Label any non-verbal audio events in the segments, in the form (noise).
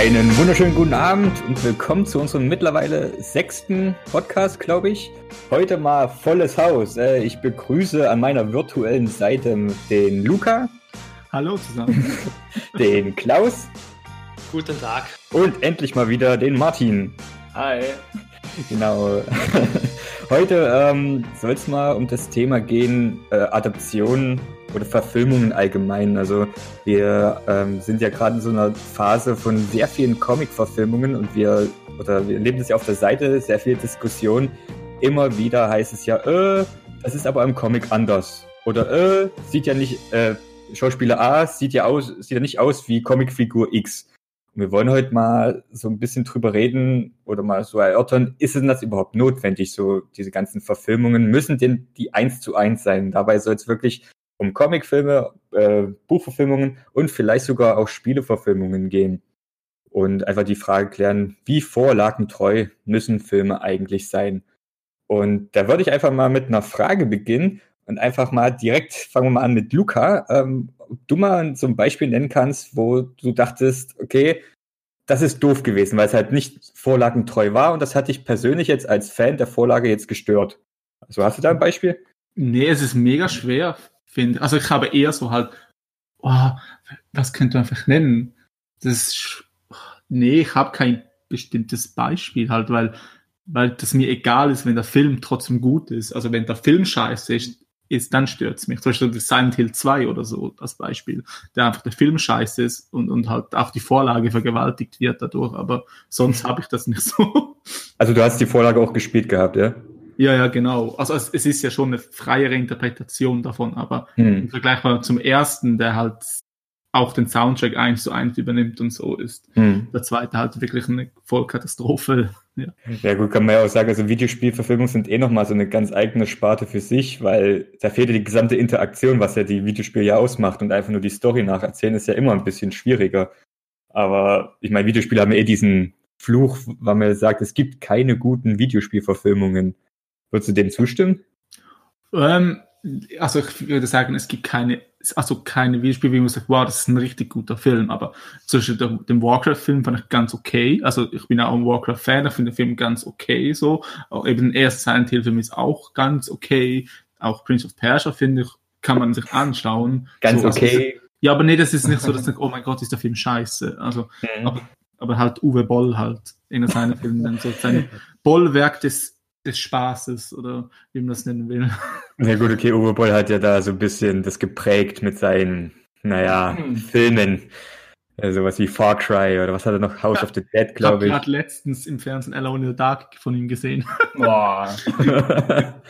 Einen wunderschönen guten Abend und willkommen zu unserem mittlerweile sechsten Podcast, glaube ich. Heute mal volles Haus. Äh, ich begrüße an meiner virtuellen Seite den Luca. Hallo zusammen. (laughs) Den Klaus. Guten Tag. Und endlich mal wieder den Martin. Hi. Genau. (laughs) Heute ähm, soll es mal um das Thema gehen, äh, Adaptionen oder Verfilmungen allgemein. Also wir ähm, sind ja gerade in so einer Phase von sehr vielen Comic-Verfilmungen und wir oder wir leben das ja auf der Seite, sehr viel Diskussion. Immer wieder heißt es ja, äh, das ist aber im Comic anders. Oder äh, sieht ja nicht, äh, Schauspieler A sieht ja aus, sieht ja nicht aus wie Comicfigur X. Und wir wollen heute mal so ein bisschen drüber reden oder mal so erörtern, ist denn das überhaupt notwendig, so diese ganzen Verfilmungen, müssen denn die eins zu eins sein? Dabei soll es wirklich um Comicfilme, äh, Buchverfilmungen und vielleicht sogar auch Spieleverfilmungen gehen. Und einfach die Frage klären, wie vorlagentreu müssen Filme eigentlich sein? Und da würde ich einfach mal mit einer Frage beginnen und einfach mal direkt, fangen wir mal an mit Luca, ähm, ob du mal so ein Beispiel nennen kannst, wo du dachtest, okay, das ist doof gewesen, weil es halt nicht vorlagentreu war und das hat dich persönlich jetzt als Fan der Vorlage jetzt gestört. Also hast du da ein Beispiel? Nee, es ist mega schwer finde. Also ich habe eher so halt, oh, was könnte man einfach nennen? Das, nee, ich habe kein bestimmtes Beispiel halt, weil, weil das mir egal ist, wenn der Film trotzdem gut ist. Also wenn der Film scheiße ist, ist dann stört's mich. Zum Beispiel Silent Hill 2 oder so als Beispiel, der einfach der Film scheiße ist und, und halt auch die Vorlage vergewaltigt wird dadurch, aber sonst habe ich das nicht so. Also du hast die Vorlage auch gespielt gehabt, ja? Ja, ja, genau. Also es, es ist ja schon eine freiere Interpretation davon, aber hm. im Vergleich zum ersten, der halt auch den Soundtrack eins zu eins übernimmt und so ist. Hm. Der zweite halt wirklich eine Vollkatastrophe. (laughs) Ja. ja gut, kann man ja auch sagen, also Videospielverfilmungen sind eh nochmal so eine ganz eigene Sparte für sich, weil da fehlt ja die gesamte Interaktion, was ja die Videospiele ja ausmacht und einfach nur die Story nacherzählen ist ja immer ein bisschen schwieriger. Aber ich meine, Videospiele haben ja eh diesen Fluch, weil man sagt, es gibt keine guten Videospielverfilmungen. Würdest du dem zustimmen? Ähm, also ich würde sagen, es gibt keine, also keine Videospiele, wie man sagt, wow, das ist ein richtig guter Film, aber zwischen dem, dem Warcraft-Film fand ich ganz okay. Also ich bin auch ein Warcraft-Fan, ich finde den Film ganz okay so. Auch eben der erste Silent Hill-Film ist auch ganz okay. Auch Prince of Persia, finde ich, kann man sich anschauen. Ganz so, okay. Also, ja, aber nee, das ist nicht so, dass ich denke, oh mein Gott, ist der Film scheiße. Also, mhm. aber, aber halt Uwe Boll halt in seinen Filmen dann so sein Bollwerk des des Spaßes oder wie man das nennen will. (laughs) Na gut, okay, Uwe Boll hat ja da so ein bisschen das geprägt mit seinen, naja, hm. Filmen. Äh, sowas wie Far Cry oder was hat er noch? House ja, of the Dead, glaube ich. Ich habe gerade letztens im Fernsehen Alone in the Dark von ihm gesehen. (laughs) Boah. (laughs)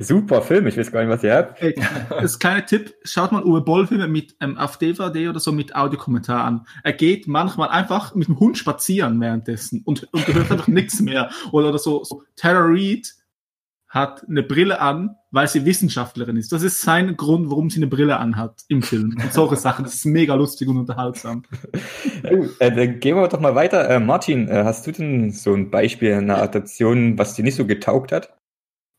Super Film, ich weiß gar nicht, was ihr habt. Hey, das kleine Tipp, schaut mal Uwe Boll-Filme mit ähm, auf DVD oder so mit Audiokommentar an. Er geht manchmal einfach mit dem Hund spazieren währenddessen und, und hört einfach (laughs) nichts mehr. Oder, oder so, so Tara Reid hat eine Brille an, weil sie Wissenschaftlerin ist. Das ist sein Grund, warum sie eine Brille anhat im Film. Und solche Sachen. Das ist mega lustig und unterhaltsam. äh, dann gehen wir doch mal weiter. Äh, Martin, äh, hast du denn so ein Beispiel einer Adaption, was dir nicht so getaugt hat?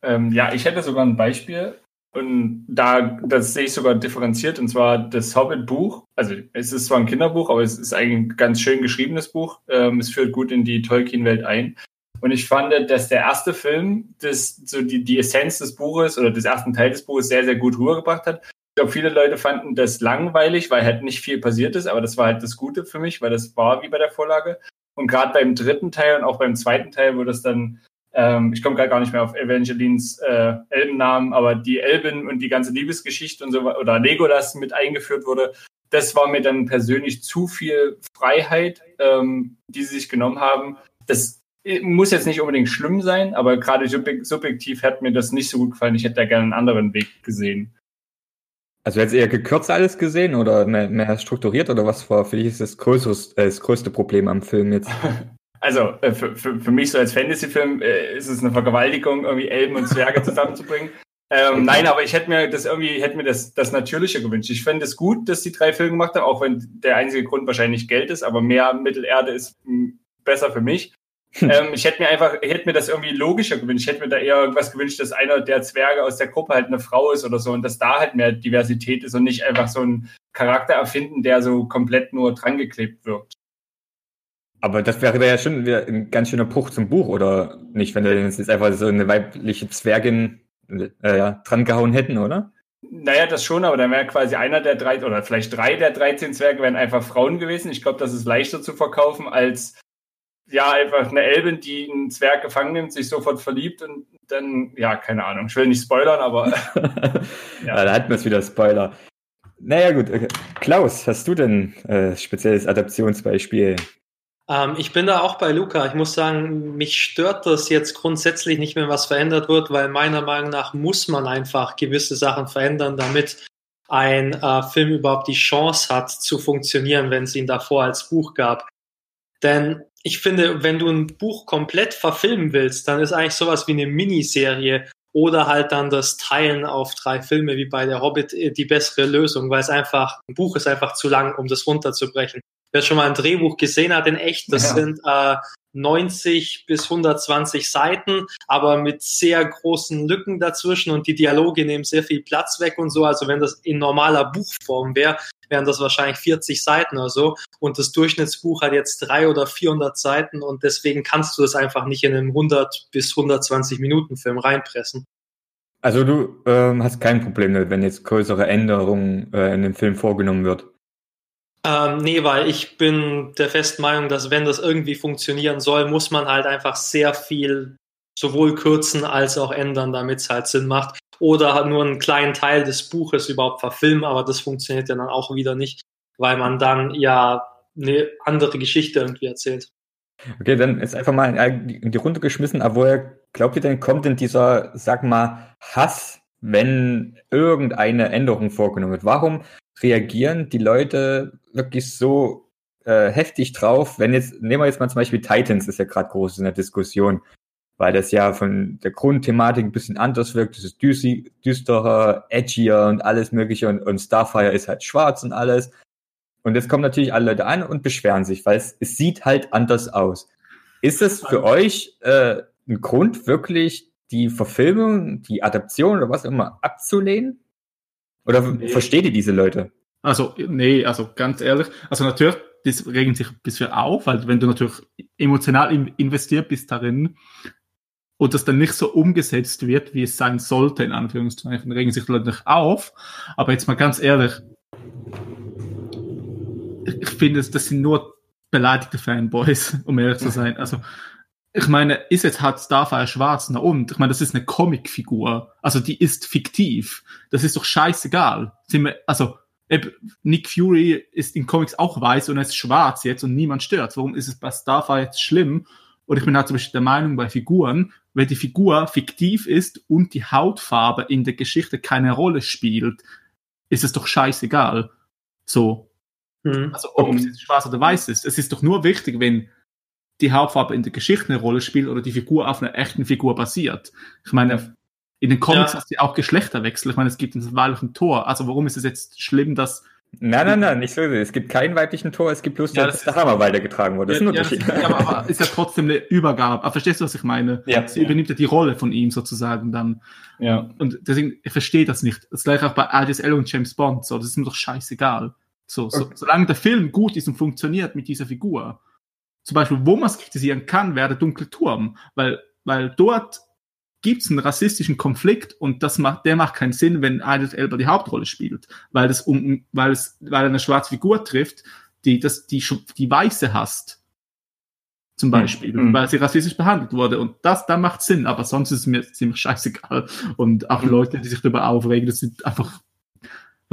Ähm, ja, ich hätte sogar ein Beispiel. Und da, das sehe ich sogar differenziert, und zwar das Hobbit-Buch. Also es ist zwar ein Kinderbuch, aber es ist eigentlich ein ganz schön geschriebenes Buch. Ähm, es führt gut in die Tolkien-Welt ein. Und ich fand, dass der erste Film das, so die, die Essenz des Buches oder des ersten Teil des Buches sehr, sehr gut rübergebracht hat. Ich glaube, viele Leute fanden das langweilig, weil halt nicht viel passiert ist, aber das war halt das Gute für mich, weil das war wie bei der Vorlage. Und gerade beim dritten Teil und auch beim zweiten Teil, wo das dann, ähm, ich komme gerade gar nicht mehr auf Evangelines äh, Elbennamen, aber die Elben und die ganze Liebesgeschichte und so oder Legolas mit eingeführt wurde, das war mir dann persönlich zu viel Freiheit, ähm, die sie sich genommen haben. Das muss jetzt nicht unbedingt schlimm sein, aber gerade subjektiv hat mir das nicht so gut gefallen. Ich hätte da gerne einen anderen Weg gesehen. Also jetzt eher gekürzt alles gesehen oder mehr, mehr strukturiert oder was war für dich ist das, größeres, äh, das größte Problem am Film jetzt? (laughs) Also äh, für, für, für mich so als Fantasy-Film äh, ist es eine Vergewaltigung, irgendwie Elben und Zwerge (laughs) zusammenzubringen. Ähm, nein, aber ich hätte mir das irgendwie, hätte mir das, das Natürliche gewünscht. Ich fände es gut, dass die drei Filme gemacht haben, auch wenn der einzige Grund wahrscheinlich Geld ist, aber mehr Mittelerde ist besser für mich. Ähm, ich hätte mir einfach, ich hätte mir das irgendwie logischer gewünscht. Ich hätte mir da eher irgendwas gewünscht, dass einer der Zwerge aus der Gruppe halt eine Frau ist oder so und dass da halt mehr Diversität ist und nicht einfach so ein Charakter erfinden, der so komplett nur dran geklebt wirkt. Aber das wäre ja schon ein ganz schöner Bruch zum Buch, oder nicht, wenn wir jetzt einfach so eine weibliche Zwergin äh, ja, dran gehauen hätten, oder? Naja, das schon, aber dann wäre quasi einer der drei oder vielleicht drei der 13 Zwerge wären einfach Frauen gewesen. Ich glaube, das ist leichter zu verkaufen als ja, einfach eine Elbin, die einen Zwerg gefangen nimmt, sich sofort verliebt und dann, ja, keine Ahnung. Ich will nicht spoilern, aber. (laughs) (laughs) ja. ja. da hatten wir es wieder Spoiler. Naja, gut. Okay. Klaus, hast du denn äh, spezielles Adaptionsbeispiel? Ähm, ich bin da auch bei Luca. Ich muss sagen, mich stört das jetzt grundsätzlich nicht, wenn was verändert wird, weil meiner Meinung nach muss man einfach gewisse Sachen verändern, damit ein äh, Film überhaupt die Chance hat zu funktionieren, wenn es ihn davor als Buch gab. Denn ich finde, wenn du ein Buch komplett verfilmen willst, dann ist eigentlich sowas wie eine Miniserie oder halt dann das Teilen auf drei Filme wie bei der Hobbit äh, die bessere Lösung, weil es einfach, ein Buch ist einfach zu lang, um das runterzubrechen. Wer schon mal ein Drehbuch gesehen hat in echt, das ja. sind äh, 90 bis 120 Seiten, aber mit sehr großen Lücken dazwischen und die Dialoge nehmen sehr viel Platz weg und so. Also wenn das in normaler Buchform wäre, wären das wahrscheinlich 40 Seiten oder so. Und das Durchschnittsbuch hat jetzt drei oder 400 Seiten und deswegen kannst du das einfach nicht in einen 100 bis 120 Minuten Film reinpressen. Also du ähm, hast kein Problem, wenn jetzt größere Änderungen äh, in dem Film vorgenommen wird. Ähm, nee, weil ich bin der festen Meinung, dass wenn das irgendwie funktionieren soll, muss man halt einfach sehr viel sowohl kürzen als auch ändern, damit es halt Sinn macht. Oder halt nur einen kleinen Teil des Buches überhaupt verfilmen, aber das funktioniert ja dann auch wieder nicht, weil man dann ja eine andere Geschichte irgendwie erzählt. Okay, dann ist einfach mal in die Runde geschmissen, aber woher glaubt ihr denn, kommt denn dieser, sag mal, Hass, wenn irgendeine Änderung vorgenommen wird? Warum reagieren die Leute wirklich so äh, heftig drauf, wenn jetzt, nehmen wir jetzt mal zum Beispiel Titans, ist ja gerade groß in der Diskussion, weil das ja von der Grundthematik ein bisschen anders wirkt. Das ist düsi, düsterer, edgier und alles mögliche und, und Starfire ist halt schwarz und alles. Und jetzt kommen natürlich alle Leute an und beschweren sich, weil es, es sieht halt anders aus. Ist es für euch äh, ein Grund, wirklich die Verfilmung, die Adaption oder was auch immer abzulehnen? Oder nee. versteht ihr diese Leute? Also, nee, also ganz ehrlich, also natürlich, das regen sich ein bisschen auf, weil wenn du natürlich emotional investiert bist darin und das dann nicht so umgesetzt wird, wie es sein sollte, in Anführungszeichen, regen sich Leute nicht auf. Aber jetzt mal ganz ehrlich, ich finde, das sind nur beleidigte Fanboys, (laughs) um ehrlich zu sein. Also, ich meine, ist jetzt hat Starfire schwarz, na und? Ich meine, das ist eine Comicfigur. Also die ist fiktiv. Das ist doch scheißegal. Sind wir, also Nick Fury ist in Comics auch weiß und er ist schwarz jetzt und niemand stört. Warum ist es bei Starfire jetzt schlimm? Und ich bin halt zum Beispiel der Meinung bei Figuren, wenn die Figur fiktiv ist und die Hautfarbe in der Geschichte keine Rolle spielt, ist es doch scheißegal. So. Mhm. Also ob es schwarz oder weiß ist. Es ist doch nur wichtig, wenn die Hauptfarbe in der Geschichte eine Rolle spielt oder die Figur auf einer echten Figur basiert. Ich meine, in den Comics ja. hast du auch Geschlechterwechsel. Ich meine, es gibt einen weiblichen Tor. Also warum ist es jetzt schlimm, dass Nein, nein, nein, nicht so. Es gibt keinen weiblichen Tor, es gibt bloß, ja, dass der Hammer weitergetragen wurde. Das ja, ist ein Unterschied. Ja, aber, aber ist ja trotzdem eine Übergabe. Aber verstehst du, was ich meine? Ja. Sie übernimmt ja die Rolle von ihm sozusagen dann. Ja. Und deswegen, ich verstehe das nicht. Das gleiche auch bei ADSL und James Bond. So, das ist mir doch scheißegal. So, so okay. solange der Film gut ist und funktioniert mit dieser Figur, zum Beispiel, wo man es kritisieren kann, wäre der dunkle Turm, weil, weil dort gibt es einen rassistischen Konflikt und das macht, der macht keinen Sinn, wenn Idris Elba die Hauptrolle spielt, weil das um, weil es, weil er eine schwarze Figur trifft, die das, die, die Weiße hasst. Zum Beispiel, mhm. weil sie rassistisch behandelt wurde. Und das, da macht Sinn, aber sonst ist es mir ziemlich scheißegal. Und auch mhm. Leute, die sich darüber aufregen, das sind einfach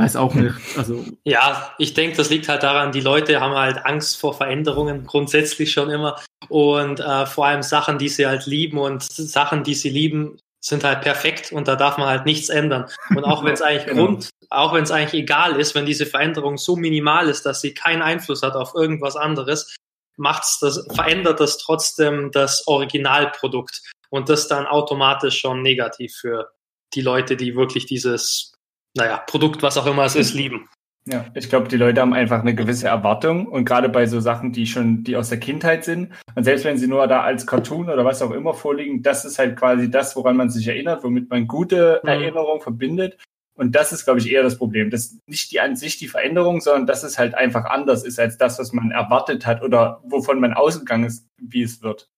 Weiß auch nicht. Also. Ja, ich denke, das liegt halt daran, die Leute haben halt Angst vor Veränderungen grundsätzlich schon immer. Und äh, vor allem Sachen, die sie halt lieben und Sachen, die sie lieben, sind halt perfekt und da darf man halt nichts ändern. Und auch wenn es (laughs) eigentlich genau. Grund, auch wenn es eigentlich egal ist, wenn diese Veränderung so minimal ist, dass sie keinen Einfluss hat auf irgendwas anderes, macht's das, verändert das trotzdem das Originalprodukt. Und das dann automatisch schon negativ für die Leute, die wirklich dieses naja, Produkt, was auch immer es ist, lieben. Ja, ich glaube, die Leute haben einfach eine gewisse Erwartung und gerade bei so Sachen, die schon, die aus der Kindheit sind und selbst wenn sie nur da als Cartoon oder was auch immer vorliegen, das ist halt quasi das, woran man sich erinnert, womit man gute mhm. Erinnerungen verbindet Und das ist, glaube ich, eher das Problem. Das ist nicht die an sich die Veränderung, sondern dass es halt einfach anders ist als das, was man erwartet hat oder wovon man ausgegangen ist, wie es wird.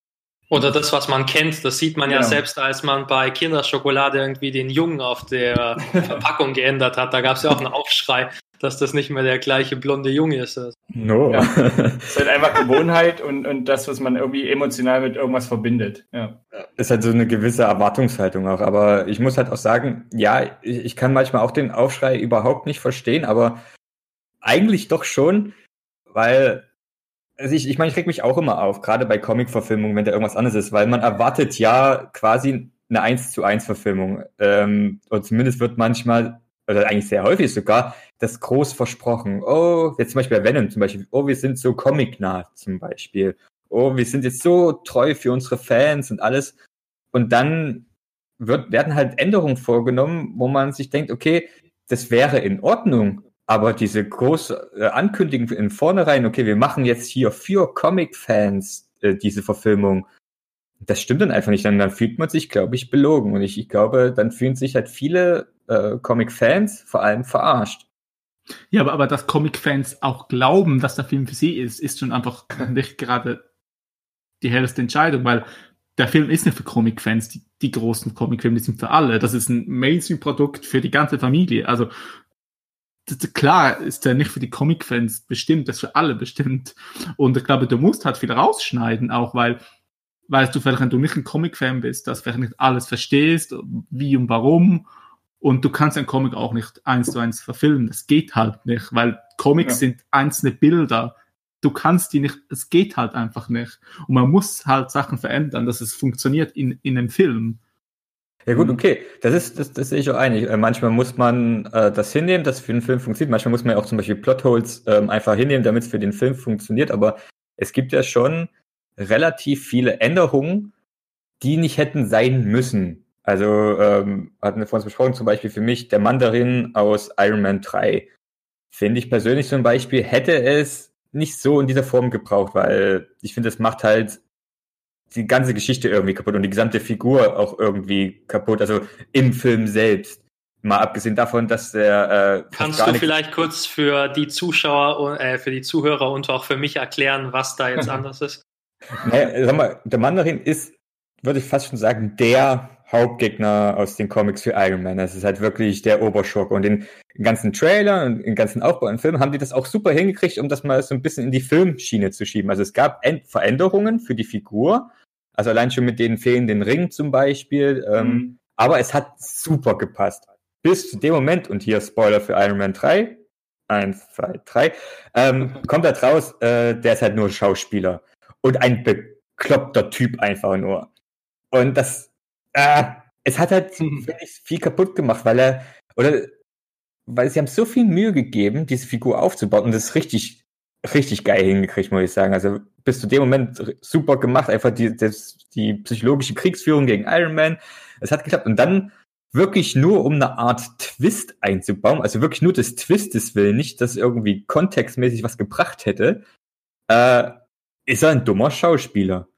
Oder das, was man kennt, das sieht man genau. ja selbst, als man bei Kinderschokolade irgendwie den Jungen auf der (laughs) Verpackung geändert hat. Da gab es ja auch einen Aufschrei, dass das nicht mehr der gleiche blonde Junge ist. No. Ja. (laughs) Es ist halt einfach Gewohnheit und, und das, was man irgendwie emotional mit irgendwas verbindet. Ja. Ist halt so eine gewisse Erwartungshaltung auch. Aber ich muss halt auch sagen, ja, ich, ich kann manchmal auch den Aufschrei überhaupt nicht verstehen, aber eigentlich doch schon, weil also ich, ich meine, ich reg mich auch immer auf, gerade bei Comic-Verfilmungen, wenn da irgendwas anderes ist, weil man erwartet ja quasi eine 1 zu 1 Verfilmung. Ähm, und zumindest wird manchmal, oder eigentlich sehr häufig sogar, das groß versprochen. Oh, jetzt zum Beispiel bei Venom zum Beispiel, oh, wir sind so comic-nah zum Beispiel. Oh, wir sind jetzt so treu für unsere Fans und alles. Und dann wird, werden halt Änderungen vorgenommen, wo man sich denkt, okay, das wäre in Ordnung, aber diese große äh, Ankündigung in vornherein, okay, wir machen jetzt hier für Comic-Fans äh, diese Verfilmung, das stimmt dann einfach nicht. Dann, dann fühlt man sich, glaube ich, belogen. Und ich, ich glaube, dann fühlen sich halt viele äh, Comic-Fans vor allem verarscht. Ja, aber, aber dass Comic-Fans auch glauben, dass der Film für sie ist, ist schon einfach (laughs) nicht gerade die hellste Entscheidung, weil der Film ist nicht für Comic-Fans, die, die großen Comic-Filme, die sind für alle. Das ist ein Mainstream-Produkt für die ganze Familie. Also klar ist der nicht für die Comic-Fans bestimmt, das ist für alle bestimmt. Und ich glaube, du musst halt viel rausschneiden, auch weil, weißt du, vielleicht, wenn du nicht ein Comic-Fan bist, dass du vielleicht nicht alles verstehst, wie und warum. Und du kannst einen Comic auch nicht eins zu eins verfilmen. Das geht halt nicht, weil Comics ja. sind einzelne Bilder. Du kannst die nicht, es geht halt einfach nicht. Und man muss halt Sachen verändern, dass es funktioniert in, in einem Film. Ja gut, mhm. okay. Das ist, das, das sehe ich auch einig. Äh, manchmal muss man äh, das hinnehmen, dass für den Film funktioniert. Manchmal muss man ja auch zum Beispiel Plotholes ähm, einfach hinnehmen, damit es für den Film funktioniert. Aber es gibt ja schon relativ viele Änderungen, die nicht hätten sein müssen. Also ähm, hatten wir vorhin besprochen, zum Beispiel für mich der Mandarin aus Iron Man 3. Finde ich persönlich zum Beispiel, hätte es nicht so in dieser Form gebraucht, weil ich finde, es macht halt die ganze Geschichte irgendwie kaputt und die gesamte Figur auch irgendwie kaputt, also im Film selbst. Mal abgesehen davon, dass der. Äh, Kannst du vielleicht kurz für die Zuschauer, äh, für die Zuhörer und auch für mich erklären, was da jetzt (laughs) anders ist? Naja, sag mal, der Mandarin ist, würde ich fast schon sagen, der Hauptgegner aus den Comics für Iron Man. Das ist halt wirklich der Oberschurke. Und den ganzen Trailer und den ganzen Aufbau im Film haben die das auch super hingekriegt, um das mal so ein bisschen in die Filmschiene zu schieben. Also es gab Veränderungen für die Figur, also allein schon mit den fehlenden Ringen zum Beispiel. Ähm, mhm. Aber es hat super gepasst. Bis zu dem Moment, und hier Spoiler für Iron Man 3, eins, zwei, drei, ähm, (laughs) kommt da draus, äh, der ist halt nur Schauspieler. Und ein bekloppter Typ einfach nur. Und das, äh, es hat halt mhm. viel kaputt gemacht, weil er, oder, weil sie haben so viel Mühe gegeben, diese Figur aufzubauen und das ist richtig, richtig geil hingekriegt, muss ich sagen. Also bis zu dem Moment super gemacht, einfach die, das, die psychologische Kriegsführung gegen Iron Man. Es hat geklappt. Und dann wirklich nur um eine Art Twist einzubauen, also wirklich nur des Twistes will, nicht, dass irgendwie kontextmäßig was gebracht hätte, äh, ist er ein dummer Schauspieler.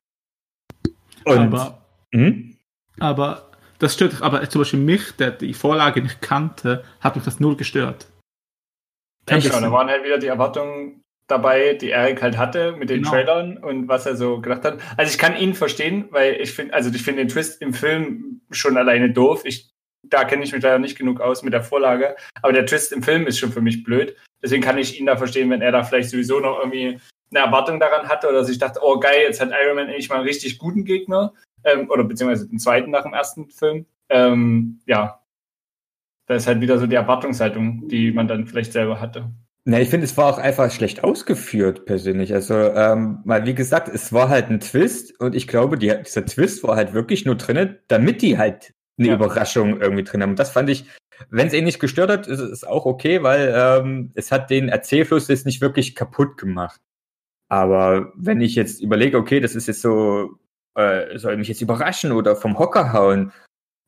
Und, aber, hm? aber das stört aber zum Beispiel mich, der die Vorlage nicht kannte, hat mich das null gestört. Echt schon, da waren halt wieder die Erwartungen dabei, die Eric halt hatte mit den genau. Trailern und was er so gedacht hat. Also ich kann ihn verstehen, weil ich finde, also ich finde den Twist im Film schon alleine doof. Ich, da kenne ich mich leider nicht genug aus mit der Vorlage. Aber der Twist im Film ist schon für mich blöd. Deswegen kann ich ihn da verstehen, wenn er da vielleicht sowieso noch irgendwie eine Erwartung daran hatte oder sich dachte, oh geil, jetzt hat Iron Man endlich mal einen richtig guten Gegner. Ähm, oder beziehungsweise den zweiten nach dem ersten Film. Ähm, ja. Da ist halt wieder so die Erwartungshaltung, die man dann vielleicht selber hatte. Na, ich finde, es war auch einfach schlecht ausgeführt, persönlich. Also, ähm, weil, wie gesagt, es war halt ein Twist und ich glaube, die, dieser Twist war halt wirklich nur drin, damit die halt eine ja. Überraschung irgendwie drin haben. Und das fand ich, wenn es eh nicht gestört hat, ist es auch okay, weil ähm, es hat den Erzählfluss jetzt nicht wirklich kaputt gemacht. Aber wenn ich jetzt überlege, okay, das ist jetzt so, äh, soll mich jetzt überraschen oder vom Hocker hauen,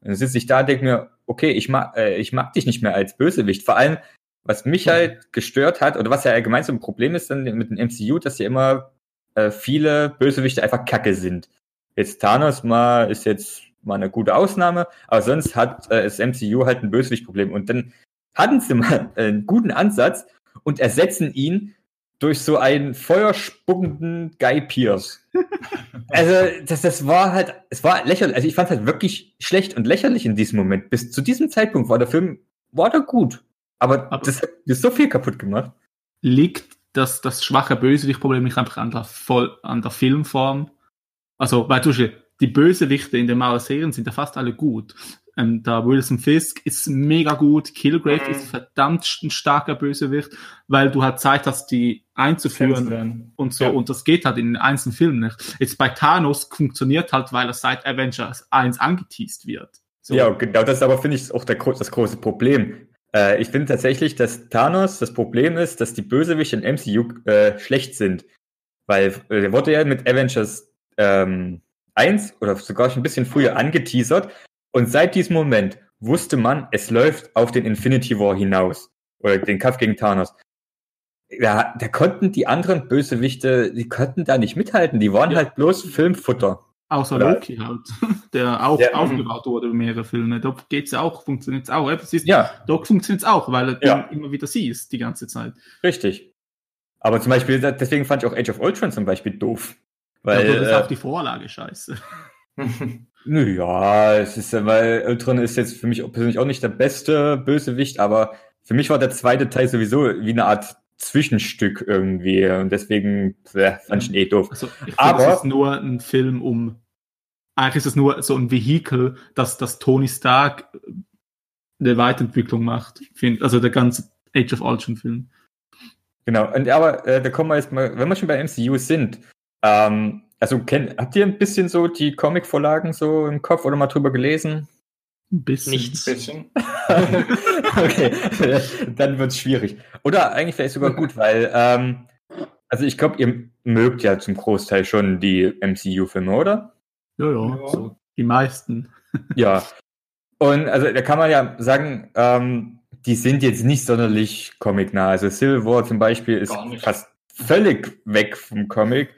dann sitze ich da und denke mir, okay, ich mag, äh, ich mag dich nicht mehr als Bösewicht. Vor allem, was mich halt gestört hat, oder was ja allgemein so ein Problem ist dann mit dem MCU, dass ja immer äh, viele Bösewichte einfach kacke sind. Jetzt Thanos mal ist jetzt mal eine gute Ausnahme, aber sonst hat äh, das MCU halt ein Bösewicht-Problem. Und dann hatten sie (laughs) mal einen guten Ansatz und ersetzen ihn durch so einen feuerspuckenden Guy Pierce. (laughs) also, das, das war halt, es war lächerlich. Also, ich fand es halt wirklich schlecht und lächerlich in diesem Moment. Bis zu diesem Zeitpunkt war der Film, war der gut. Aber, Aber das hat mir so viel kaputt gemacht. Liegt das, das schwache Bösewicht-Problem nicht einfach an der, voll, an der Filmform? Also, weil du die Bösewichte in den Marvel-Serien sind ja fast alle gut. Ähm, da Wilson Fisk ist mega gut, Killgrave mhm. ist verdammt ein starker Bösewicht, weil du halt Zeit hast, die einzuführen und so. Ja. Und das geht halt in den einzelnen Filmen nicht. Jetzt bei Thanos funktioniert halt, weil er seit Avengers 1 angeteased wird. So. Ja, genau das aber, finde ich, auch der, das große Problem. Äh, ich finde tatsächlich, dass Thanos das Problem ist, dass die Bösewichte in MCU äh, schlecht sind. Weil äh, der wurde ja mit Avengers ähm, 1 oder sogar schon ein bisschen früher angeteasert und seit diesem Moment wusste man, es läuft auf den Infinity War hinaus. Oder den Kampf gegen Thanos. Ja, da konnten die anderen Bösewichte, die konnten da nicht mithalten. Die waren ja. halt bloß Filmfutter. Außer Oder? Loki halt, (laughs) der auch ja. aufgebaut wurde über mehrere Filme. Dort geht's auch, funktioniert's auch. Es ist, ja. Dort funktioniert's auch, weil du ja. immer wieder siehst, die ganze Zeit. Richtig. Aber zum Beispiel, deswegen fand ich auch Age of Ultron zum Beispiel doof. Weil, ja, das ist äh, auch die Vorlage scheiße. (laughs) Ja, es ist, weil Ultron ist jetzt für mich persönlich auch nicht der beste Bösewicht, aber für mich war der zweite Teil sowieso wie eine Art Zwischenstück irgendwie und deswegen äh, fand ich ihn eh doof. Also, ich aber es ist nur ein Film um, eigentlich ist es nur so ein Vehikel, dass das Tony Stark eine Weiterentwicklung macht. Also der ganze Age of Ultron Film. Genau, und aber äh, da kommen wir jetzt mal, wenn wir schon bei MCU sind, ähm, also kennt, habt ihr ein bisschen so die Comic-Vorlagen so im Kopf oder mal drüber gelesen? Ein bisschen. Nichts. Bisschen. (laughs) okay, dann wird es schwierig. Oder eigentlich vielleicht sogar gut, weil, ähm, also ich glaube, ihr mögt ja zum Großteil schon die MCU-Filme, oder? Ja, ja, ja. So, die meisten. (laughs) ja. Und also da kann man ja sagen, ähm, die sind jetzt nicht sonderlich comicnah. Also Civil War zum Beispiel ist fast völlig weg vom Comic.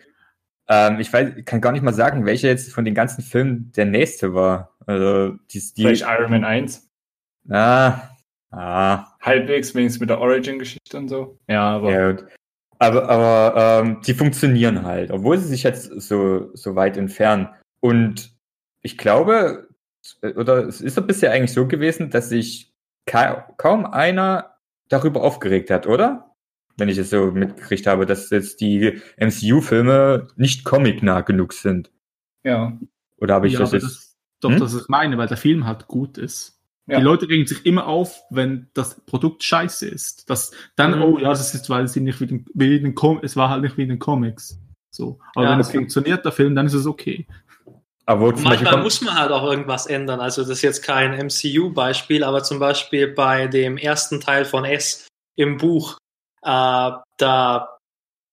Ähm, ich weiß, kann gar nicht mal sagen, welcher jetzt von den ganzen Filmen der nächste war. Also, die, die Vielleicht Iron Man 1. Ah, ah. Halbwegs, wenigstens mit der Origin-Geschichte und so. Ja, aber. Ja, aber, aber ähm, die funktionieren halt, obwohl sie sich jetzt so, so weit entfernen. Und ich glaube, oder es ist doch bisher eigentlich so gewesen, dass sich ka kaum einer darüber aufgeregt hat, oder? wenn ich es so mitgekriegt habe, dass jetzt die MCU-Filme nicht comic-nah genug sind. Ja. Oder habe ich ja, das jetzt. Das, doch, hm? das ist meine, weil der Film halt gut ist. Ja. Die Leute regen sich immer auf, wenn das Produkt scheiße ist. Das, dann, mhm. oh ja, das ist, weil sie nicht wie den, wie den Com es war halt nicht wie in den Comics. So. Aber ja, wenn es funktioniert, der Film, dann ist es okay. Aber manchmal muss man halt auch irgendwas ändern. Also das ist jetzt kein MCU-Beispiel, aber zum Beispiel bei dem ersten Teil von S im Buch, äh, da,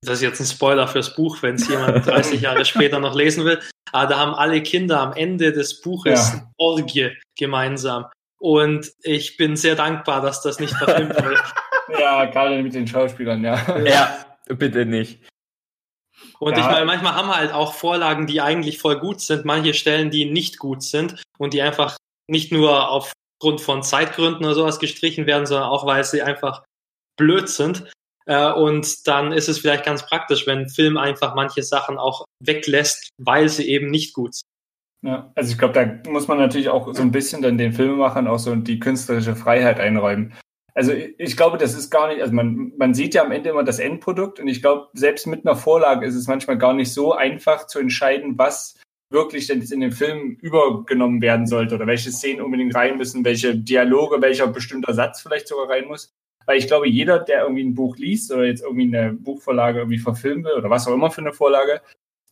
das ist jetzt ein Spoiler fürs Buch, wenn es jemand (laughs) 30 Jahre später noch lesen will, aber da haben alle Kinder am Ende des Buches ja. Orgie gemeinsam. Und ich bin sehr dankbar, dass das nicht verfilmt wurde. (laughs) ja, gerade mit den Schauspielern, ja. Ja, bitte nicht. Und ja. ich meine, manchmal haben wir halt auch Vorlagen, die eigentlich voll gut sind, manche Stellen, die nicht gut sind und die einfach nicht nur aufgrund von Zeitgründen oder sowas gestrichen werden, sondern auch, weil sie einfach blöd sind. Äh, und dann ist es vielleicht ganz praktisch, wenn Film einfach manche Sachen auch weglässt, weil sie eben nicht gut sind. Ja, also ich glaube, da muss man natürlich auch so ein bisschen dann den Filmemachern auch so die künstlerische Freiheit einräumen. Also ich glaube, das ist gar nicht, also man, man sieht ja am Ende immer das Endprodukt und ich glaube, selbst mit einer Vorlage ist es manchmal gar nicht so einfach zu entscheiden, was wirklich denn in den Film übergenommen werden sollte oder welche Szenen unbedingt rein müssen, welche Dialoge, welcher bestimmter Satz vielleicht sogar rein muss. Weil ich glaube, jeder, der irgendwie ein Buch liest oder jetzt irgendwie eine Buchvorlage irgendwie verfilmen will oder was auch immer für eine Vorlage,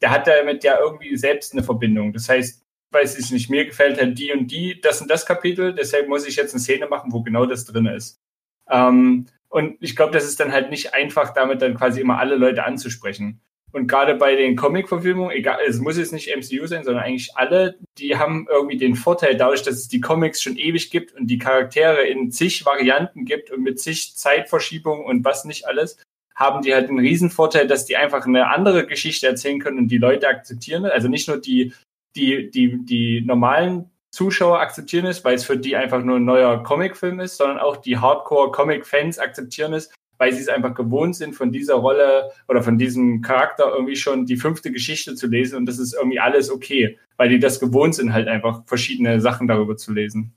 der hat damit ja irgendwie selbst eine Verbindung. Das heißt, weiß ich nicht, mir gefällt halt die und die, das und das Kapitel, deshalb muss ich jetzt eine Szene machen, wo genau das drin ist. Ähm, und ich glaube, das ist dann halt nicht einfach, damit dann quasi immer alle Leute anzusprechen. Und gerade bei den Comic-Verfilmungen, egal, es muss jetzt nicht MCU sein, sondern eigentlich alle, die haben irgendwie den Vorteil dadurch, dass es die Comics schon ewig gibt und die Charaktere in zig Varianten gibt und mit zig Zeitverschiebungen und was nicht alles, haben die halt einen riesen Vorteil, dass die einfach eine andere Geschichte erzählen können und die Leute akzeptieren. Also nicht nur die, die, die, die normalen Zuschauer akzeptieren es, weil es für die einfach nur ein neuer Comicfilm ist, sondern auch die Hardcore-Comic-Fans akzeptieren es, weil sie es einfach gewohnt sind, von dieser Rolle oder von diesem Charakter irgendwie schon die fünfte Geschichte zu lesen und das ist irgendwie alles okay, weil die das gewohnt sind, halt einfach verschiedene Sachen darüber zu lesen.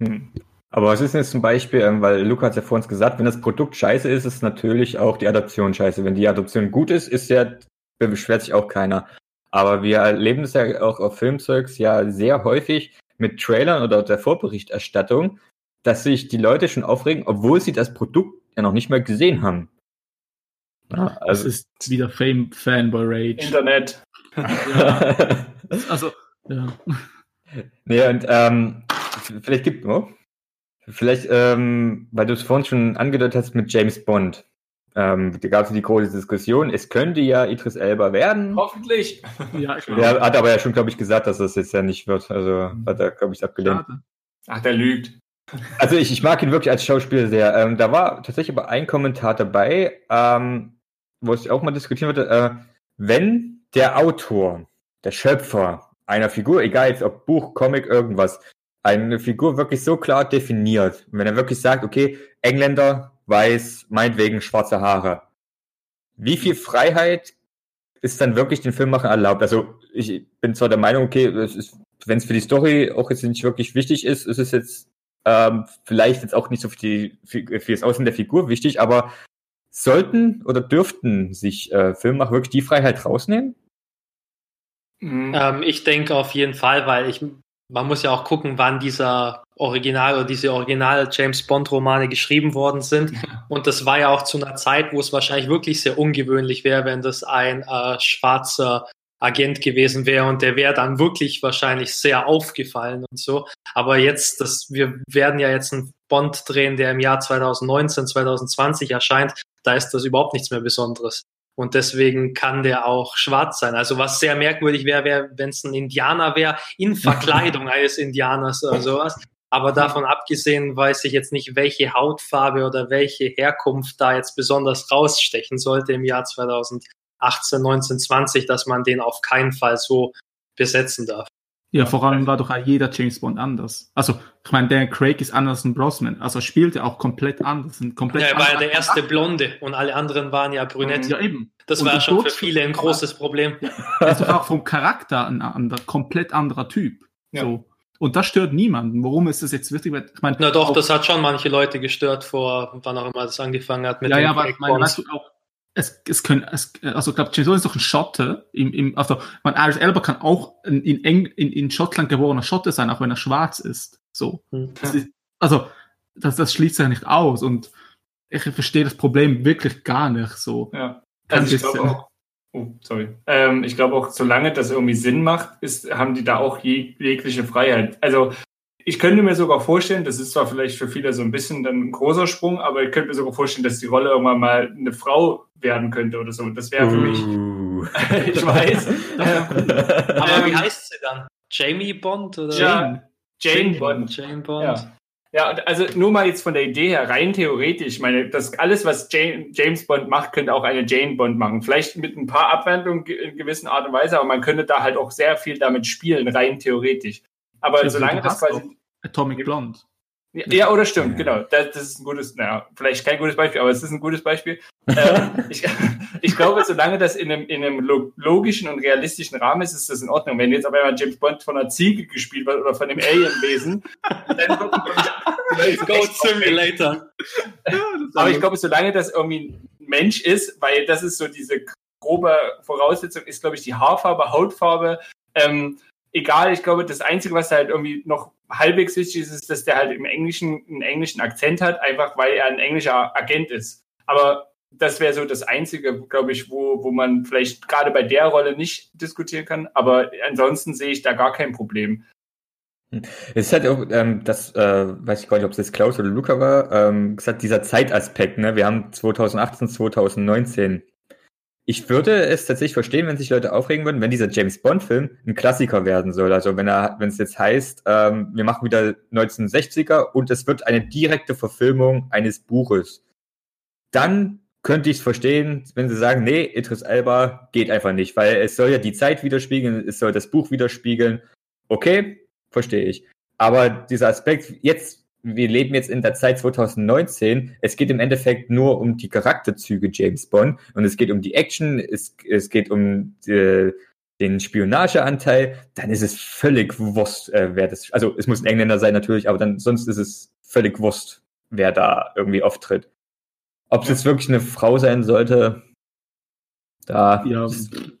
Hm. Aber was ist denn jetzt zum Beispiel, ähm, weil Luca hat ja vor uns gesagt, wenn das Produkt scheiße ist, ist natürlich auch die Adoption scheiße. Wenn die Adoption gut ist, ist ja, beschwert sich auch keiner. Aber wir erleben es ja auch auf Filmzeugs ja sehr häufig mit Trailern oder der Vorberichterstattung, dass sich die Leute schon aufregen, obwohl sie das Produkt ja noch nicht mal gesehen haben. Ja, also es ist wieder Fame Fanboy Rage. Internet. (laughs) ja. Also, ja. Nee, und ähm, vielleicht gibt oh, vielleicht, ähm, weil du es vorhin schon angedeutet hast mit James Bond. Ähm, da gab es die große Diskussion. Es könnte ja Idris Elba werden. Hoffentlich. Ja, er hat aber ja schon, glaube ich, gesagt, dass das jetzt ja nicht wird. Also hat er, glaube ich, abgelehnt. Ach, der lügt. Also ich, ich mag ihn wirklich als Schauspieler sehr. Ähm, da war tatsächlich aber ein Kommentar dabei, ähm, wo es auch mal diskutiert wurde, äh, wenn der Autor, der Schöpfer einer Figur, egal jetzt ob Buch, Comic, irgendwas, eine Figur wirklich so klar definiert, wenn er wirklich sagt, okay, Engländer, weiß, meinetwegen schwarze Haare, wie viel Freiheit ist dann wirklich den Filmmacher erlaubt? Also ich bin zwar der Meinung, okay, wenn es für die Story auch jetzt nicht wirklich wichtig ist, ist es jetzt ähm, vielleicht jetzt auch nicht so für, die, für, für das Aussehen der Figur wichtig, aber sollten oder dürften sich äh, Filmemacher wirklich die Freiheit rausnehmen? Mhm. Ähm, ich denke auf jeden Fall, weil ich, man muss ja auch gucken, wann dieser Original oder diese Original James Bond Romane geschrieben worden sind. Und das war ja auch zu einer Zeit, wo es wahrscheinlich wirklich sehr ungewöhnlich wäre, wenn das ein äh, schwarzer Agent gewesen wäre und der wäre dann wirklich wahrscheinlich sehr aufgefallen und so. Aber jetzt, das, wir werden ja jetzt einen Bond drehen, der im Jahr 2019, 2020 erscheint. Da ist das überhaupt nichts mehr Besonderes. Und deswegen kann der auch schwarz sein. Also was sehr merkwürdig wäre, wäre, wenn es ein Indianer wäre, in Verkleidung (laughs) eines Indianers oder sowas. Aber davon abgesehen weiß ich jetzt nicht, welche Hautfarbe oder welche Herkunft da jetzt besonders rausstechen sollte im Jahr 2020. 18, 19, 20, dass man den auf keinen Fall so besetzen darf. Ja, vor allem war doch jeder James Bond anders. Also, ich meine, der Craig ist anders als Brosnan. Also, spielte auch komplett anders. Komplett ja, er war ja der erste Blonde und alle anderen waren ja brünett. Ja, eben. Das und war schon für viele ein großes Problem. Er ist doch auch vom Charakter ein, ein komplett anderer Typ. Ja. So. Und das stört niemanden. Warum ist das jetzt wichtig? Ich meine, Na doch, das hat schon manche Leute gestört vor, wann auch immer das angefangen hat mit ja, ja, aber meine, weißt du, auch, es, es können, es, also ich glaube, James Bond ist doch ein Schotte. Im, im, also, man, Iris Elba kann auch in, in, Eng, in, in Schottland geborener Schotte sein, auch wenn er schwarz ist. So. Mhm. Das ist, also, das, das schließt ja nicht aus und ich verstehe das Problem wirklich gar nicht so. Ja. Also ich glaube auch, oh, sorry. Ähm, ich glaube auch, solange das irgendwie Sinn macht, ist, haben die da auch jegliche Freiheit. Also ich könnte mir sogar vorstellen, das ist zwar vielleicht für viele so ein bisschen dann ein großer Sprung, aber ich könnte mir sogar vorstellen, dass die Rolle irgendwann mal eine Frau werden könnte oder so. Das wäre für mich. Uh. (laughs) ich weiß. aber wie heißt sie dann? Jamie Bond oder? Jane. Jane Bond. Jane Bond. Ja. Ja, also nur mal jetzt von der Idee her, rein theoretisch, ich meine, das alles, was Jane, James Bond macht, könnte auch eine Jane Bond machen. Vielleicht mit ein paar Abwandlungen in gewisser Art und Weise, aber man könnte da halt auch sehr viel damit spielen, rein theoretisch. Aber solange das quasi. Atomic Blonde. Ja, ja, oder stimmt, genau. Das, das, ist ein gutes, naja, vielleicht kein gutes Beispiel, aber es ist ein gutes Beispiel. ähm, (laughs) ich, ich, glaube, solange das in einem, in einem logischen und realistischen Rahmen ist, ist das in Ordnung. Wenn jetzt aber James Bond von einer Ziege gespielt wird oder von einem Alienwesen, dann wird (laughs) Goat Simulator. aber ich glaube, solange das irgendwie ein Mensch ist, weil das ist so diese grobe Voraussetzung, ist, glaube ich, die Haarfarbe, Hautfarbe, ähm, egal, ich glaube, das Einzige, was halt irgendwie noch halbwegs wichtig ist, ist, dass der halt im Englischen einen englischen Akzent hat, einfach weil er ein englischer Agent ist. Aber das wäre so das Einzige, glaube ich, wo, wo man vielleicht gerade bei der Rolle nicht diskutieren kann. Aber ansonsten sehe ich da gar kein Problem. Es ist halt auch, ähm, das, äh, weiß ich gar nicht, ob es jetzt Klaus oder Luca war, ähm, gesagt, dieser Zeitaspekt, ne? Wir haben 2018, 2019 ich würde es tatsächlich verstehen, wenn sich Leute aufregen würden, wenn dieser James Bond-Film ein Klassiker werden soll. Also wenn er, wenn es jetzt heißt, ähm, wir machen wieder 1960er und es wird eine direkte Verfilmung eines Buches. Dann könnte ich es verstehen, wenn sie sagen, nee, Idris Elba geht einfach nicht, weil es soll ja die Zeit widerspiegeln, es soll das Buch widerspiegeln. Okay, verstehe ich. Aber dieser Aspekt, jetzt, wir leben jetzt in der Zeit 2019, es geht im Endeffekt nur um die Charakterzüge James Bond und es geht um die Action, es, es geht um die, den Spionageanteil, dann ist es völlig Wurst, äh, wer das, also es muss ein Engländer sein natürlich, aber dann sonst ist es völlig Wurst, wer da irgendwie auftritt. Ob es jetzt wirklich eine Frau sein sollte, da. Ja,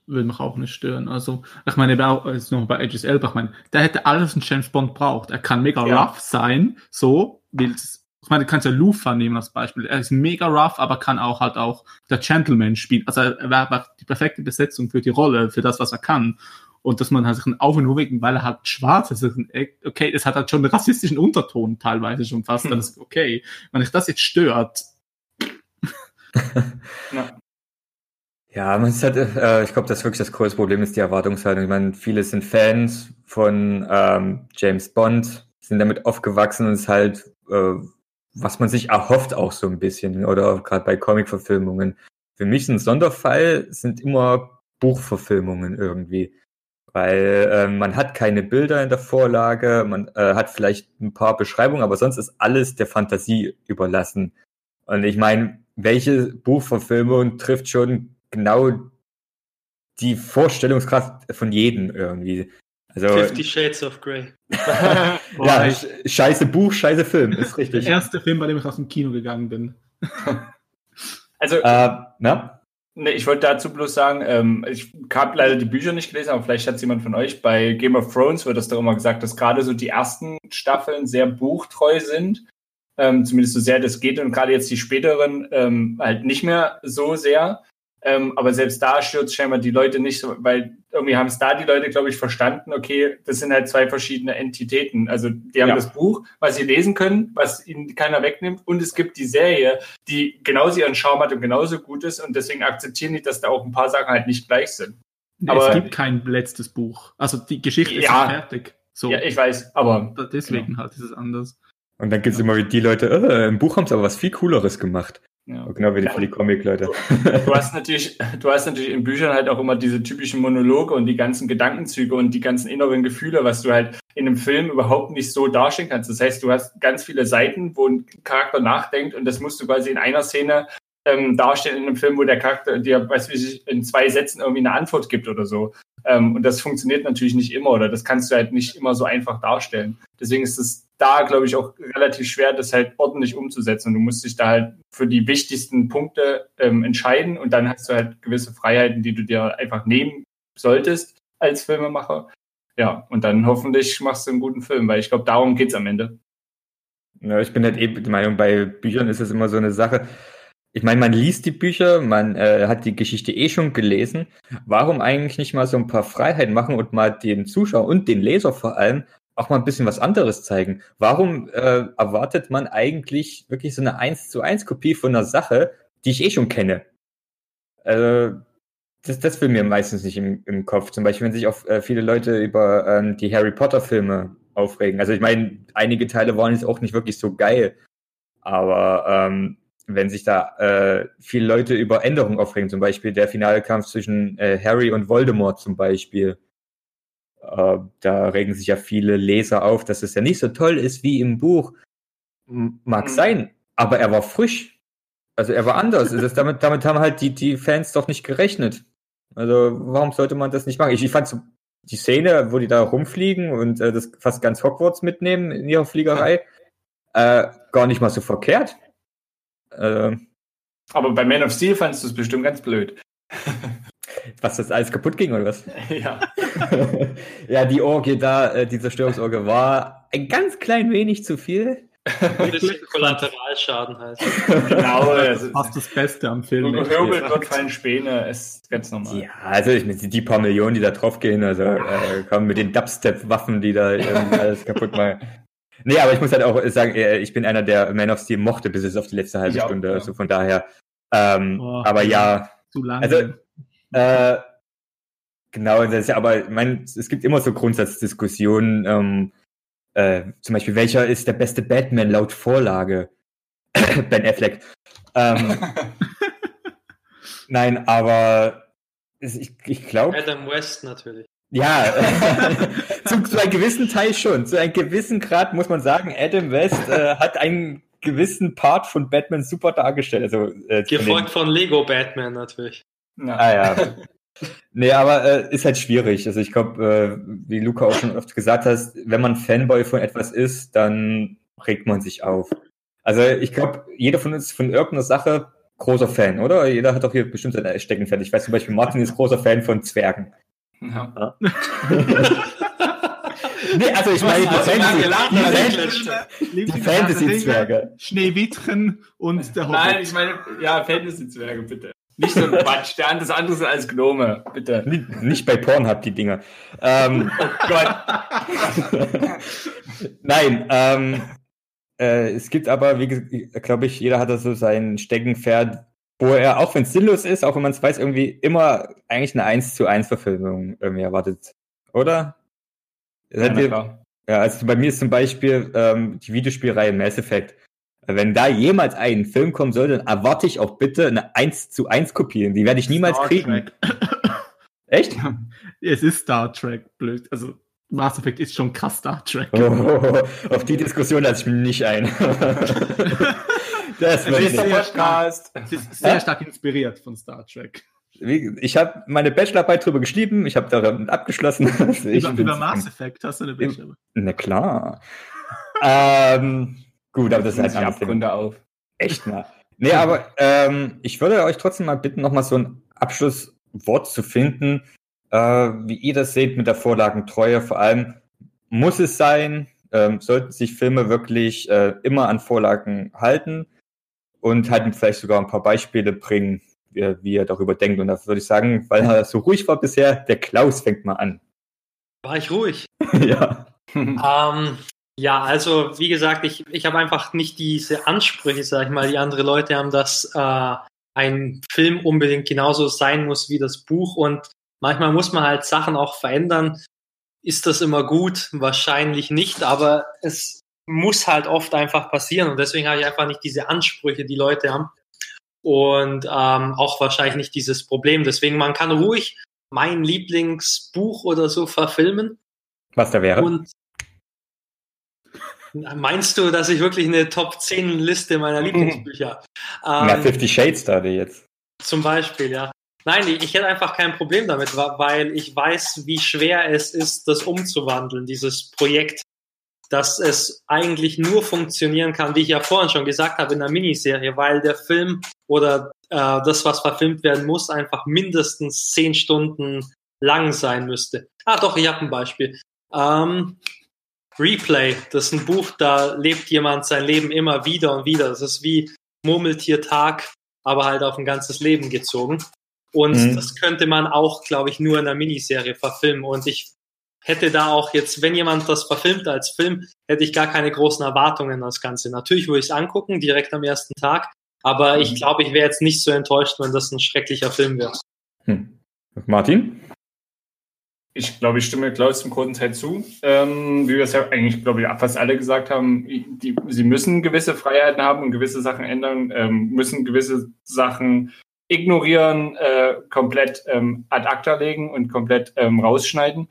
will mich auch nicht stören. Also, ich meine, jetzt noch bei Idris Elba, ich meine, der hätte alles, was ein James Bond braucht. Er kann mega Ja. rough sein, so, ich meine, du kannst ja Lufa nehmen als Beispiel. Er ist mega rough, aber kann auch halt auch der Gentleman spielen. Also er war war die perfekte Besetzung für die Rolle, für das, was er kann. Und dass man halt sich einen Auf- und Nur weil er halt schwarz ist, okay, es hat halt schon einen rassistischen Unterton teilweise schon fast, Hm. dann ist okay. Wenn euch das jetzt stört, (laughs) Ja. Ja, man ist halt, äh, ich glaube, das wirklich das größte Problem ist die Erwartungshaltung. Ich meine, viele sind Fans von ähm, James Bond, sind damit aufgewachsen und es ist halt, äh, was man sich erhofft auch so ein bisschen, oder gerade bei Comic-Verfilmungen. Für mich ein Sonderfall sind immer Buchverfilmungen irgendwie. Weil äh, man hat keine Bilder in der Vorlage, man äh, hat vielleicht ein paar Beschreibungen, aber sonst ist alles der Fantasie überlassen. Und ich meine, welche Buchverfilmung trifft schon genau die Vorstellungskraft von jedem irgendwie? Also, Fifty Shades of Grey. (laughs) ja, sch- scheiße Buch, scheiße Film, ist der richtig. erste Film, bei dem ich aus dem Kino gegangen bin. Also, Äh, na? Ne, ich wollte dazu bloß sagen, ähm, ich habe leider die Bücher nicht gelesen, aber vielleicht hat es jemand von euch. Bei Game of Thrones wird das doch immer gesagt, dass gerade so die ersten Staffeln sehr buchtreu sind. Ähm, zumindest so sehr das geht und gerade jetzt die späteren ähm, halt nicht mehr so sehr. Ähm, aber selbst da stört scheinbar die Leute nicht so, weil irgendwie haben es da die Leute, glaube ich, verstanden, okay, das sind halt zwei verschiedene Entitäten. Also die haben Ja. das Buch, was sie lesen können, was ihnen keiner wegnimmt, und es gibt die Serie, die genauso ihren Charme hat und genauso gut ist und deswegen akzeptieren die, dass da auch ein paar Sachen halt nicht gleich sind. Nee, Aber- es gibt kein letztes Buch. Also die Geschichte ist Ja. fertig. So. Ja, ich weiß, aber Deswegen halt ist es anders. Und dann gibt's immer die Leute, äh, im Buch haben sie aber was viel Cooleres gemacht. Ja. Genau wie die, für die Comic-Leute. du hast natürlich, du hast natürlich in Büchern halt auch immer diese typischen Monologe und die ganzen Gedankenzüge und die ganzen inneren Gefühle, was du halt in einem Film überhaupt nicht so darstellen kannst. Das heißt, du hast ganz viele Seiten, wo ein Charakter nachdenkt und das musst du quasi in einer Szene ähm, darstellen in einem Film, wo der Charakter dir, weiß ich, in zwei Sätzen irgendwie eine Antwort gibt oder so. Ähm, und das funktioniert natürlich nicht immer oder das kannst du halt nicht immer so einfach darstellen. Deswegen ist es da, glaube ich, auch relativ schwer, das halt ordentlich umzusetzen. Und du musst dich da halt für die wichtigsten Punkte ähm, entscheiden und dann hast du halt gewisse Freiheiten, die du dir einfach nehmen solltest als Filmemacher. Ja, und dann hoffentlich machst du einen guten Film, weil ich glaube, darum geht's am Ende. Ja, ich bin halt eben der Meinung, bei Büchern ist es immer so eine Sache. Ich meine, man liest die Bücher, man äh, hat die Geschichte eh schon gelesen. Warum eigentlich nicht mal so ein paar Freiheiten machen und mal den Zuschauer und den Leser vor allem auch mal ein bisschen was anderes zeigen? Warum äh, erwartet man eigentlich wirklich so eine 1 zu 1 Kopie von einer Sache, die ich eh schon kenne? Also, das, das will mir meistens nicht im, im Kopf. Zum Beispiel, wenn sich auch äh, viele Leute über ähm, die Harry Potter Filme aufregen. Also ich meine, einige Teile waren jetzt auch nicht wirklich so geil. Aber ähm, wenn sich da äh, viele Leute über Änderungen aufregen, zum Beispiel der finale Kampf zwischen äh, Harry und Voldemort zum Beispiel, äh, da regen sich ja viele Leser auf, dass es ja nicht so toll ist wie im Buch. Mag Mhm. sein, aber er war frisch. Also er war anders. das, damit, damit haben halt die, die Fans doch nicht gerechnet. Also warum sollte man das nicht machen? Ich, ich fand so die Szene, wo die da rumfliegen und äh, das fast ganz Hogwarts mitnehmen in ihrer Fliegerei, äh, gar nicht mal so verkehrt. Äh, Aber bei Man of Steel fandest du es bestimmt ganz blöd. (laughs) was das alles kaputt ging oder was? (laughs) ja. (laughs) ja, die Orgie da, äh, die Zerstörungsorgie war ein ganz klein wenig zu viel. Ein bisschen Kollateralschaden halt. Genau, Das ist fast das Beste am Film. gehöbelt wird fallen Späne, ist ganz normal. Ja, also ich meine, die, paar Millionen, die da draufgehen, also äh, kommen mit den Dubstep-Waffen, die da irgendwie alles kaputt machen. Nee, aber ich muss halt auch sagen, äh, ich bin einer, der Man of Steel mochte, bis es auf die letzte halbe Ich auch, Stunde. ja. Also von daher. Ähm, Oh, aber ja, Zu lange. Also, Äh, genau, das ist ja, aber ich meine, es gibt immer so Grundsatzdiskussionen, ähm, äh, zum Beispiel, welcher ist der beste Batman laut Vorlage? (coughs) ben Affleck. Ähm, (laughs) nein, aber ich, ich glaube, Adam West natürlich. Ja, (laughs) zum, zu einem gewissen Teil schon. Zu einem gewissen Grad muss man sagen, Adam West äh, hat einen gewissen Part von Batman super dargestellt. Also, äh, Gefolgt von, von, Lego Batman natürlich. Ja. Ah ja. nee, aber äh, ist halt schwierig. Also ich glaube, äh, wie Luca auch schon oft gesagt hast, wenn man Fanboy von etwas ist, dann regt man sich auf. Also ich glaube, jeder von uns von irgendeiner Sache großer Fan, oder? Jeder hat doch hier bestimmt sein Steckenpferd. Ich weiß zum Beispiel, Martin ist großer Fan von Zwergen. Ja. (laughs) nee, also ich meine, also die, die Fantasy-Zwerge. Schneewittchen und der Hobbit. Nein, ich meine, ja, Fantasy-Zwerge, bitte. Nicht so ein Quatsch, der das andere sind als Gnome, bitte. Nicht bei Pornhub, die Dinger. Ähm, (laughs) oh Gott. (laughs) Nein, ähm, äh, es gibt aber, wie glaube ich, jeder hat da so sein Steckenpferd, wo er, auch wenn es sinnlos ist, auch wenn man es weiß, irgendwie immer eigentlich eine 1 zu 1 Verfilmung irgendwie erwartet. Oder? Ja, wir, ja, also bei mir ist zum Beispiel ähm, die Videospielreihe Mass Effect. Wenn da jemals ein Film kommen soll, dann erwarte ich auch bitte eine 1 zu 1 Kopie. Die werde ich niemals Star kriegen. (coughs) Echt? es ist Star Trek, blöd. Also Mass Effect ist schon krass Star Trek. Oh, (laughs) auf die Diskussion lasse ich mich nicht ein. (laughs) (laughs) das ist der Podcast. ist sehr stark inspiriert von Star Trek. Ich habe meine Bachelorarbeit drüber geschrieben, ich habe darin abgeschlossen. (laughs) Also über, über Mass Effect hast du eine Bachelorarbeit? Na klar. ähm, gut, aber das ist halt ein Abgründe auf. Echt mal. Nee, aber ähm, ich würde euch trotzdem mal bitten, nochmal so ein Abschlusswort zu finden, äh, wie ihr das seht mit der Vorlagentreue. Vor allem muss es sein, ähm, sollten sich Filme wirklich äh, immer an Vorlagen halten und halt vielleicht sogar ein paar Beispiele bringen, wie, wie er darüber denkt. Und da würde ich sagen, weil er so ruhig war bisher, der Klaus fängt mal an. War ich ruhig? (laughs) ja. ähm, ja, also wie gesagt, ich, ich habe einfach nicht diese Ansprüche, sag ich mal, die andere Leute haben, dass äh, ein Film unbedingt genauso sein muss wie das Buch und Manchmal muss man halt Sachen auch verändern. Ist das immer gut? Wahrscheinlich nicht, aber es muss halt oft einfach passieren und deswegen habe ich einfach nicht diese Ansprüche, die Leute haben und ähm, auch wahrscheinlich nicht dieses Problem. Deswegen, man kann ruhig mein Lieblingsbuch oder so verfilmen. Was da wäre? Und meinst du, dass ich wirklich eine Top 10 Liste meiner Lieblingsbücher? (laughs) ähm, Na, Fifty Shades da jetzt. Zum Beispiel, ja. Nein, ich hätte einfach kein Problem damit, weil ich weiß, wie schwer es ist, das umzuwandeln, dieses Projekt. Dass es eigentlich nur funktionieren kann, wie ich ja vorhin schon gesagt habe, in einer Miniserie, weil der Film oder äh, das, was verfilmt werden muss, einfach mindestens zehn Stunden lang sein müsste. Ah, doch, ich habe ein Beispiel. Ähm, Replay, das ist ein Buch, da lebt jemand sein Leben immer wieder und wieder. Das ist wie Murmeltier Tag, aber halt auf ein ganzes Leben gezogen. Und mhm. das könnte man auch, glaube ich, nur in einer Miniserie verfilmen. Und ich hätte da auch jetzt, wenn jemand das verfilmt als Film, hätte ich gar keine großen Erwartungen an das Ganze. Natürlich würde ich es angucken, direkt am ersten Tag. Aber mhm. ich glaube, ich wäre jetzt nicht so enttäuscht, wenn das ein schrecklicher Film wäre. Hm. Martin? Ich glaube, ich stimme Klaus zum großen Teil zu. Ähm, wie wir es ja eigentlich, glaube ich, fast alle gesagt haben, die, sie müssen gewisse Freiheiten haben und gewisse Sachen ändern, ähm, müssen gewisse Sachen ignorieren, äh, komplett ähm, ad acta legen und komplett ähm, rausschneiden.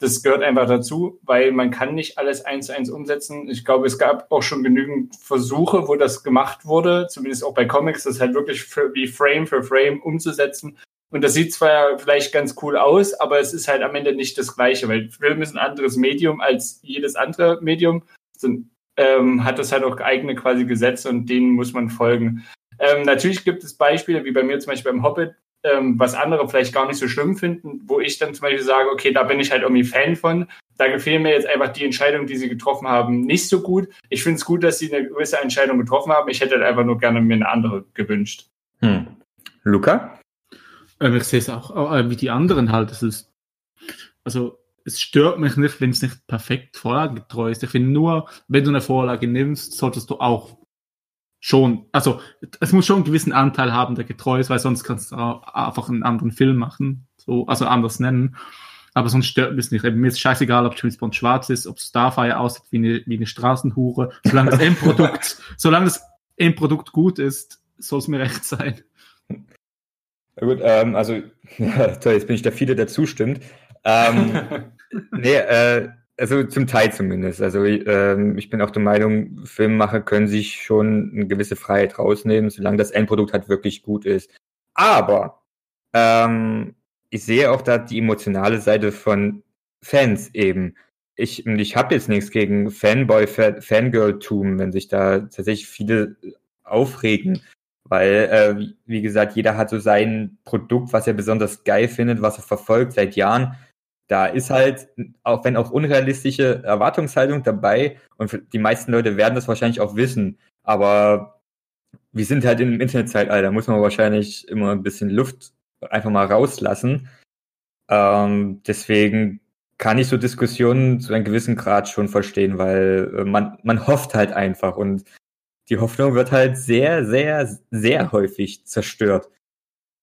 Das gehört einfach dazu, weil man kann nicht alles eins zu eins umsetzen. Ich glaube, es gab auch schon genügend Versuche, wo das gemacht wurde, zumindest auch bei Comics, das halt wirklich für, wie Frame für Frame umzusetzen. Und das sieht zwar vielleicht ganz cool aus, aber es ist halt am Ende nicht das Gleiche, weil Film ist ein anderes Medium als jedes andere Medium. Sind, ähm, hat das halt auch eigene quasi Gesetze und denen muss man folgen. Ähm, natürlich gibt es Beispiele, wie bei mir zum Beispiel beim Hobbit, ähm, was andere vielleicht gar nicht so schlimm finden, wo ich dann zum Beispiel sage, okay, da bin ich halt irgendwie Fan von. Da gefällt mir jetzt einfach die Entscheidung, die sie getroffen haben, nicht so gut. Ich finde es gut, dass sie eine gewisse Entscheidung getroffen haben. Ich hätte halt einfach nur gerne mir eine andere gewünscht. Hm. Luca? Ähm, ich sehe es auch äh, wie die anderen halt. Es ist, also es stört mich nicht, wenn es nicht perfekt vorlagegetreu ist. Ich finde nur, wenn du eine Vorlage nimmst, solltest du auch schon, also es muss schon einen gewissen Anteil haben, der getreu ist, weil sonst kannst du einfach einen anderen Film machen, so, also anders nennen. Aber sonst stört mich nicht. Mir ist scheißegal, ob James Bond schwarz ist, ob Starfire aussieht wie eine, wie eine Straßenhure. Solange das (laughs) Endprodukt, solange das Endprodukt gut ist, soll es mir recht sein. Ja gut, ähm, also, (laughs) ja, toll, jetzt bin ich der viele, der zustimmt. Ähm, (laughs) nee, äh, also zum Teil zumindest. Also ähm, ich bin auch der Meinung, Filmemacher können sich schon eine gewisse Freiheit rausnehmen, solange das Endprodukt halt wirklich gut ist. Aber ähm, ich sehe auch da die emotionale Seite von Fans eben. Ich, ich habe jetzt nichts gegen Fanboy-Fangirl-Tum, wenn sich da tatsächlich viele aufregen, weil, äh, wie gesagt, jeder hat so sein Produkt, was er besonders geil findet, was er verfolgt seit Jahren da ist halt, auch wenn auch unrealistische Erwartungshaltung dabei und die meisten Leute werden das wahrscheinlich auch wissen, aber wir sind halt im Internetzeitalter, muss man wahrscheinlich immer ein bisschen Luft einfach mal rauslassen. Ähm, deswegen kann ich so Diskussionen zu einem gewissen Grad schon verstehen, weil äh, man, man hofft halt einfach und die Hoffnung wird halt sehr, sehr, sehr häufig zerstört.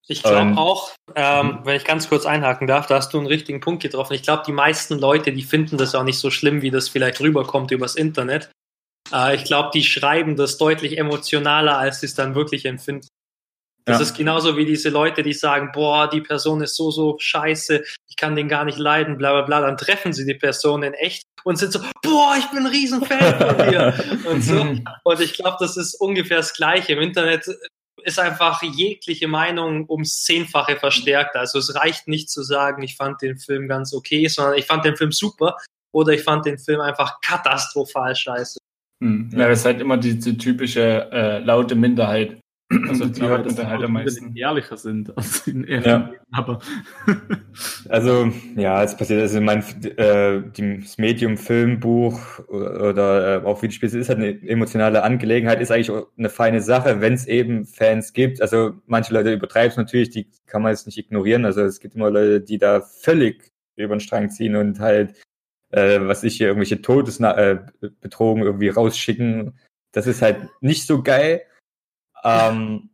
Ich glaube auch, ähm, mhm. wenn ich ganz kurz einhaken darf, da hast du einen richtigen Punkt getroffen. Ich glaube, die meisten Leute, die finden das auch nicht so schlimm, wie das vielleicht rüberkommt übers Internet. Äh, ich glaube, die schreiben das deutlich emotionaler, als sie es dann wirklich empfinden. Das ja. ist genauso wie diese Leute, die sagen, boah, die Person ist so, so scheiße, ich kann den gar nicht leiden, bla bla bla. Dann treffen sie die Person in echt und sind so, boah, ich bin ein Riesenfan von dir. (laughs) und so. Und ich glaube, das ist ungefähr das Gleiche. Im Internet ist einfach jegliche Meinung ums Zehnfache verstärkt. Also es reicht nicht zu sagen, ich fand den Film ganz okay, sondern ich fand den Film super oder ich fand den Film einfach katastrophal scheiße. Hm. Ja, das ist halt immer diese die typische äh, laute Minderheit, also die hört das halt am meisten. ehrlicher sind als in ja. aber (laughs) also ja, es passiert also mein äh, das Medium Filmbuch oder, äh, auch Videospiel ist halt eine emotionale Angelegenheit, ist eigentlich auch eine feine Sache, wenn es eben Fans gibt. Also manche Leute übertreiben es natürlich, die kann man jetzt nicht ignorieren. Also es gibt immer Leute, die da völlig über den Strang ziehen und halt äh, was ich hier irgendwelche Todesbetrogen äh, irgendwie rausschicken. Das ist halt nicht so geil. Ähm,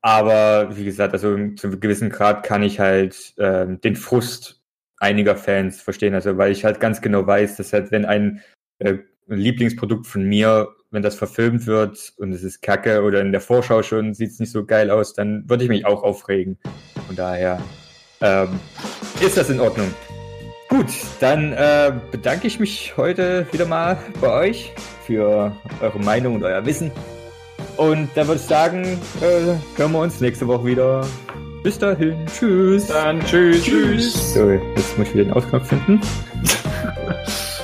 aber wie gesagt, also zu einem gewissen Grad kann ich halt ähm, den Frust einiger Fans verstehen. Also weil ich halt ganz genau weiß, dass halt, wenn ein, äh, Lieblingsprodukt von mir, wenn das verfilmt wird und es ist kacke oder in der Vorschau schon sieht es nicht so geil aus, dann würde ich mich auch aufregen. Von daher ähm, ist das in Ordnung. Gut, dann äh, bedanke ich mich heute wieder mal bei euch für eure Meinung und euer Wissen. Und dann würde ich sagen, äh, hören wir uns nächste Woche wieder. Bis dahin. Tschüss. Dann tschüss. Tschüss. So, jetzt muss ich wieder den Ausknopf finden. (laughs)